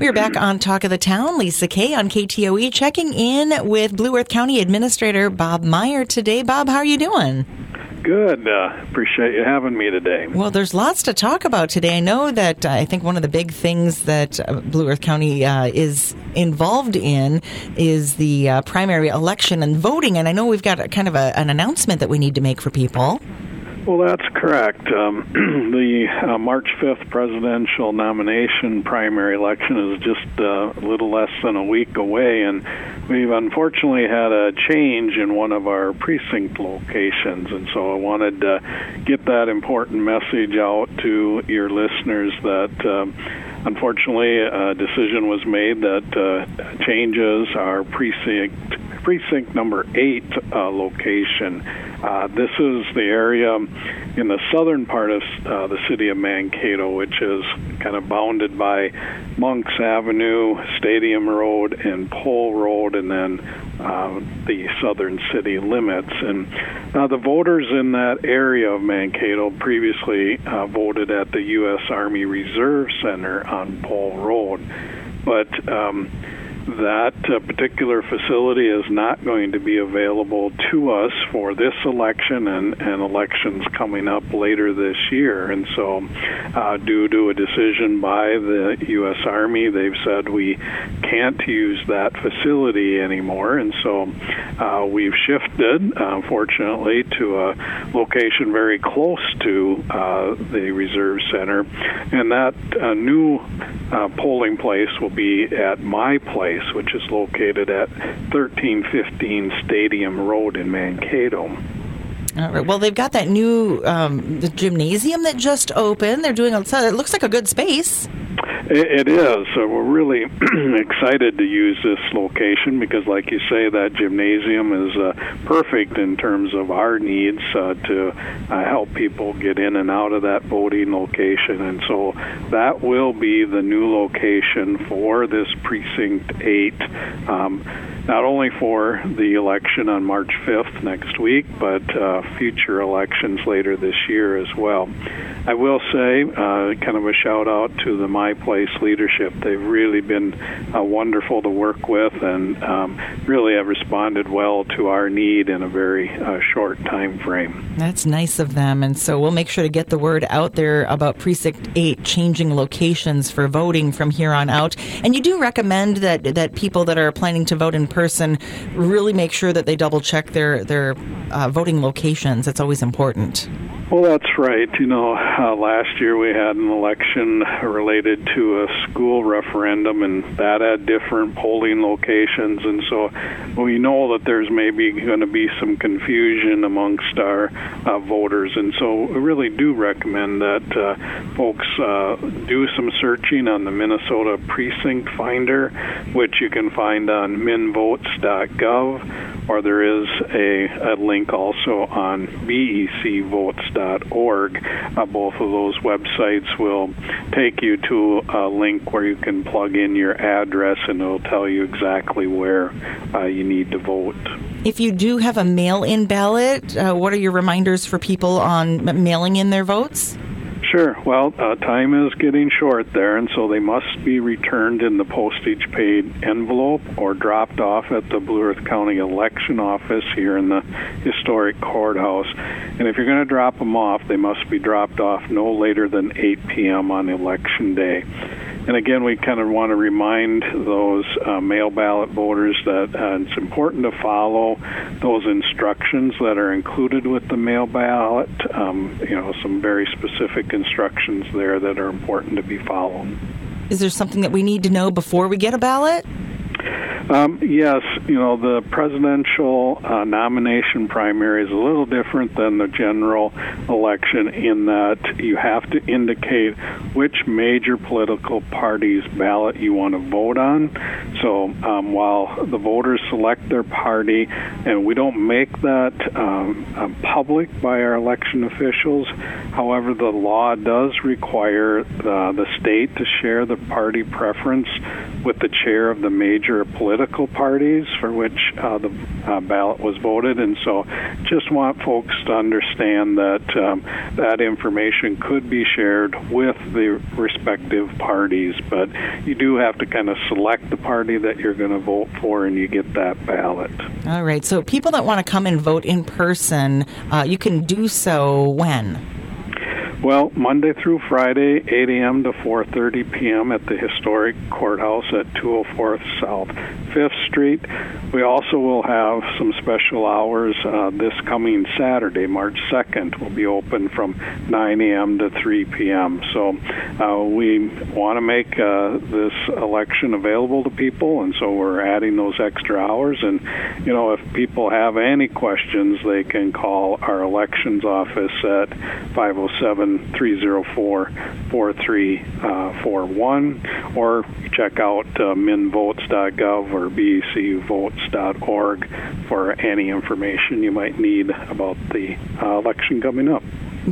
We're back on Talk of the Town. Lisa Kay on KTOE checking in with Blue Earth County Administrator Bob Meyer today. Bob, how are you doing? Good. Uh, appreciate you having me today. Well, there's lots to talk about today. I know that uh, I think one of the big things that uh, Blue Earth County uh, is involved in is the uh, primary election and voting. And I know we've got a, kind of a, an announcement that we need to make for people. Well, that's correct. Um, the uh, March 5th presidential nomination primary election is just uh, a little less than a week away, and we've unfortunately had a change in one of our precinct locations. And so I wanted to get that important message out to your listeners that. Um, unfortunately, a decision was made that uh, changes our precinct precinct number eight uh, location. Uh, this is the area in the southern part of uh, the city of Mankato, which is kind of bounded by Monks Avenue, Stadium Road, and Pohl Road, and then uh, the southern city limits. And uh, the voters in that area of Mankato previously uh, voted at the U.S. Army Reserve Center on Pohl Road. But um, that uh, particular facility is not going to be available to us for this election and, and elections coming up later this year. And so, uh, due to a decision by the U.S. Army, they've said we can't use that facility anymore. And so, uh, we've shifted, uh, to a location very close to uh, the Reserve Center. And that uh, new polling place will be at my place place, which is located at 1315 Stadium Road in Mankato. All right. Well, they've got that new um, gymnasium that just opened. They're doing outside, it looks like a good space. It is. So we're really excited to use this location because, like you say, that gymnasium is uh, perfect in terms of our needs uh, to uh, help people get in and out of that voting location. And so that will be the new location for this precinct eight. Um, not only for the election on March 5th next week, but uh, future elections later this year as well. I will say, uh, kind of a shout out to the My Place leadership. They've really been uh, wonderful to work with and um, really have responded well to our need in a very uh, short time frame. That's nice of them. And so we'll make sure to get the word out there about Precinct 8 changing locations for voting from here on out. And you do recommend that, that people that are planning to vote in person really make sure that they double check their their uh, voting locations. It's always important. Well, that's right. You know, uh, last year we had an election related to a school referendum, and that had different polling locations. And so we know that there's maybe going to be some confusion amongst our uh, voters. And so we really do recommend that uh, folks uh, do some searching on the Minnesota Precinct Finder, which you can find on mnvotes.gov or there is a, a link also on Uh, both of those websites will take you to a link where you can plug in your address and it'll tell you exactly where uh, you need to vote. If you do have a mail in ballot, uh, what are your reminders for people on mailing in their votes? Sure. Well, uh, time is getting short there, and so they must be returned in the postage paid envelope or dropped off at the Blue Earth County election office here in the historic courthouse. And if you're going to drop them off, they must be dropped off no later than 8 p.m. on election day. And again, we kind of want to remind those uh, mail ballot voters that uh, it's important to follow those instructions that are included with the mail ballot. Um, you know, some very specific instructions there that are important to be followed. Is there something that we need to know before we get a ballot? Um, yes, you know, the presidential uh, nomination primary is a little different than the general election in that you have to indicate which major political party's ballot you want to vote on. So um, while the voters select their party, and we don't make that um, uh, public by our election officials, however, the law does require the, the state to share the party preference with the chair of the major political political parties for which uh, the uh, ballot was voted, and so just want folks to understand that um, that information could be shared with the respective parties, but you do have to kind of select the party that you're going to vote for, and you get that ballot. All right. So people that want to come and vote in person, uh, you can do so when. Well, Monday through Friday, 8 a.m. to 4:30 p.m. at the historic courthouse at 204 South 5th Street. We also will have some special hours uh, this coming Saturday, March 2nd. Will be open from 9 a.m. to 3 p.m. So uh, we want to make uh, this election available to people, and so we're adding those extra hours. And you know, if people have any questions, they can call our elections office at 507. 304 4341 or check out uh, mnvotes.gov or becvotes.org for any information you might need about the uh, election coming up.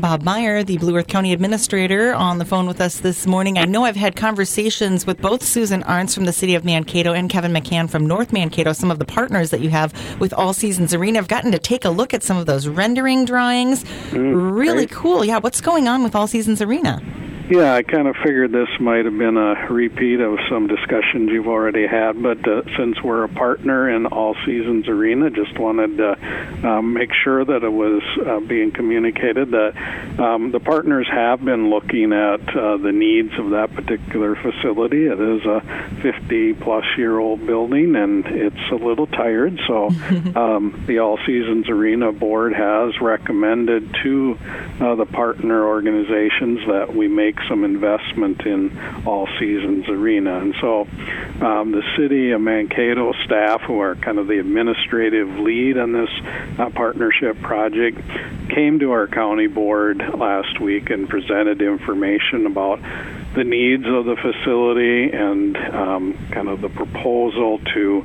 Bob Meyer, the Blue Earth County Administrator, on the phone with us this morning. I know I've had conversations with both Susan Arntz from the City of Mankato and Kevin McCann from North Mankato, some of the partners that you have with All Seasons Arena. I've gotten to take a look at some of those rendering drawings. Mm, really great. cool. Yeah, what's going on with All Seasons Arena? Yeah, I kind of figured this might have been a repeat of some discussions you've already had, but uh, since we're a partner in All Seasons Arena, just wanted to um, make sure that it was uh, being communicated that um, the partners have been looking at uh, the needs of that particular facility. It is a 50 plus year old building and it's a little tired, so um, the All Seasons Arena board has recommended to uh, the partner organizations that we make make some investment in All Seasons Arena. And so um, the city of Mankato staff, who are kind of the administrative lead on this uh, partnership project, came to our county board last week and presented information about the needs of the facility and um, kind of the proposal to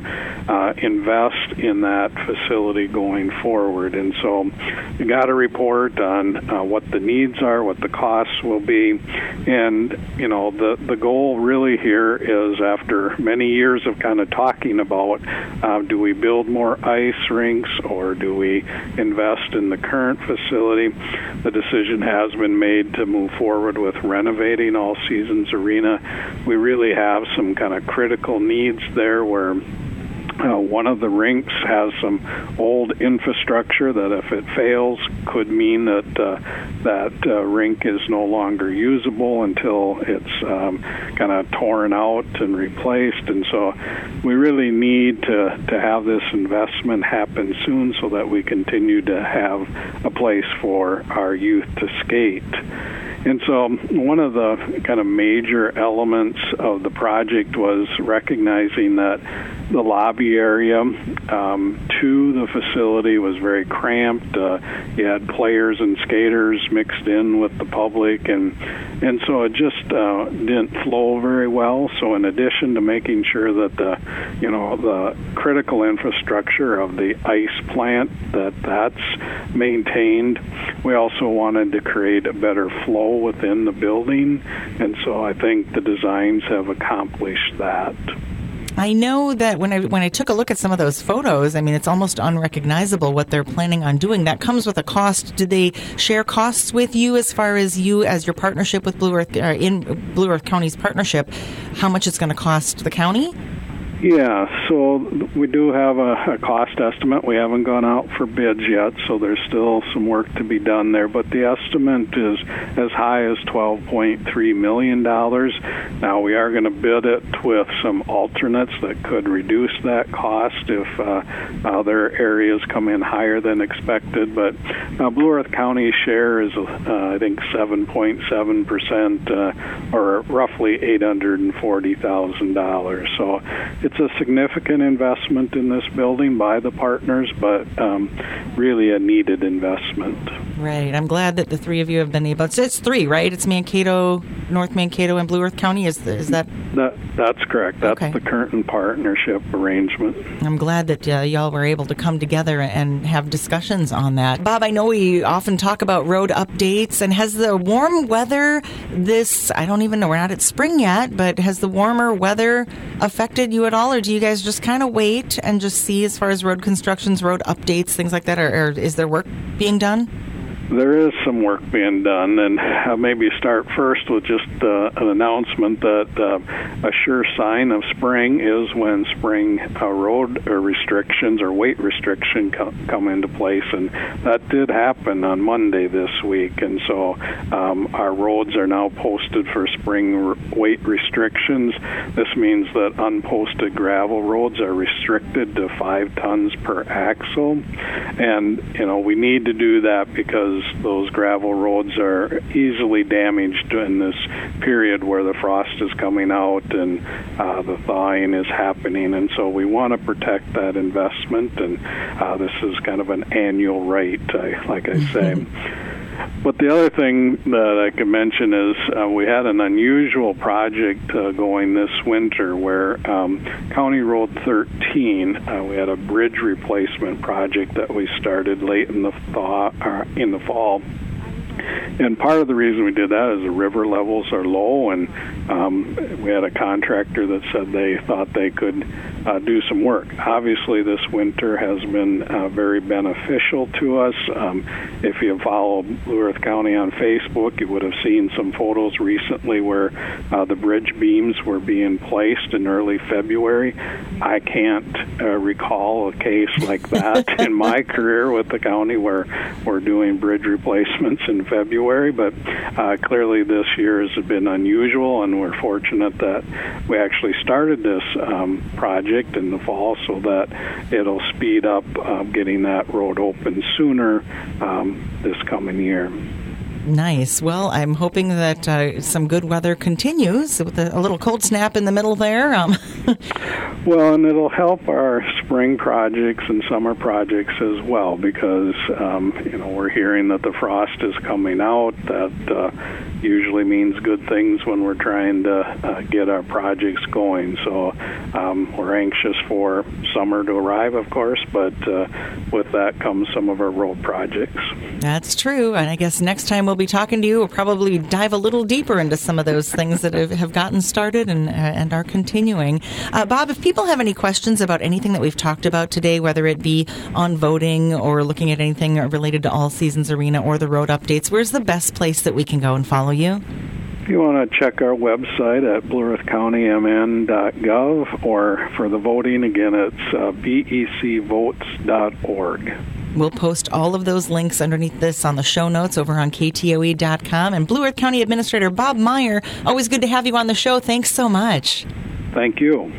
uh, invest in that facility going forward. And so we got a report on uh, what the needs are, what the costs will be, and you know the the goal really here is after many years of kind of talking about uh, do we build more ice rinks or do we invest in the current facility, the decision has been made to move forward with renovating all season Seasons Arena, we really have some kind of critical needs there where uh, one of the rinks has some old infrastructure that, if it fails, could mean that uh, that uh, rink is no longer usable until it's um, kind of torn out and replaced. And so, we really need to to have this investment happen soon, so that we continue to have a place for our youth to skate. And so, one of the kind of major elements of the project was recognizing that the lobby area um, to the facility was very cramped. Uh, you had players and skaters mixed in with the public, and and so it just uh, didn't flow very well. So, in addition to making sure that the you know the critical infrastructure of the ice plant that that's maintained, we also wanted to create a better flow within the building, and so I think the designs have accomplished that. I know that when I when I took a look at some of those photos, I mean it's almost unrecognizable what they're planning on doing. That comes with a cost. Do they share costs with you as far as you as your partnership with Blue Earth uh, in Blue Earth County's partnership? How much it's going to cost the county? Yeah, so we do have a, a, cost estimate. We haven't gone out for bids yet, so there's still some work to be done there. But the estimate is as high as $12.3 million. Now, we are going to bid it with some alternates that could reduce that cost if uh, other areas come in higher than expected. But uh, Blue Earth County's share is, uh, I think, 7.7%, uh, or roughly $840,000. So it's a significant investment in this building by the partners, but um, really a needed investment. Right. I'm glad that the three of you have been able. It's, it's three, right? It's Mankato, North Mankato, and Blue Earth County. Is is that? That that's correct. That's Okay. the current partnership arrangement. I'm glad that uh, y'all were able to come together and have discussions on that. Bob, I know we often talk about road updates, and has the warm weather this, I don't even know, we're not at spring yet, but has the warmer weather affected you at all, or do you guys just kind of wait and just see as far as road constructions, road updates, things like that, or, or is there work being done? There is some work being done, and I'll maybe start first with just uh, an announcement that uh, a sure sign of spring is when spring uh, road restrictions or weight restriction co- come into place, and that did happen on Monday this week. And so um, our roads are now posted for spring r- weight restrictions. This means that unposted gravel roads are restricted to five tons per axle, and you know we need to do that because those gravel roads are easily damaged in this period where the frost is coming out and uh, the thawing is happening, and so we want to protect that investment. And uh, this is kind of an annual rate, like I say. But the other thing that I could mention is uh, we had an unusual project uh, going this winter where um, County Road 13, uh, we had a bridge replacement project that we started late in the thaw, uh, in the fall. And part of the reason we did that is the river levels are low, and um, we had a contractor that said they thought they could uh, do some work. Obviously, this winter has been uh, very beneficial to us. Um, if you follow Blue Earth County on Facebook, you would have seen some photos recently where uh, the bridge beams were being placed in early February. I can't uh, recall a case like that in my career with the county where we're doing bridge replacements in February, but uh, clearly this year has been unusual, and we're fortunate that we actually started this um, project in the fall so that it'll speed up um, getting that road open sooner um, this coming year. Nice. Well, I'm hoping that uh, some good weather continues with a, a little cold snap in the middle there. Um, Well, and it'll help our spring projects and summer projects as well because um, you know we're hearing that the frost is coming out. That uh, usually means good things when we're trying to uh, get our projects going. So um, we're anxious for summer to arrive, of course, but uh, with that comes some of our road projects. That's true. And I guess next time we'll be talking to you, we'll probably dive a little deeper into some of those things that have, gotten started and, uh, and are continuing. Uh, Bob, if people have any questions about anything that we've talked about today, whether it be on voting or looking at anything related to All Seasons Arena or the road updates, where's the best place that we can go and follow you? If you want to check our website at blueearthcountymn.gov or for the voting, again, it's uh, becvotes.org. We'll post all of those links underneath this on the show notes over on ktoe.com. And Blue Earth County Administrator Bob Meyer, always good to have you on the show. Thanks so much. Thank you.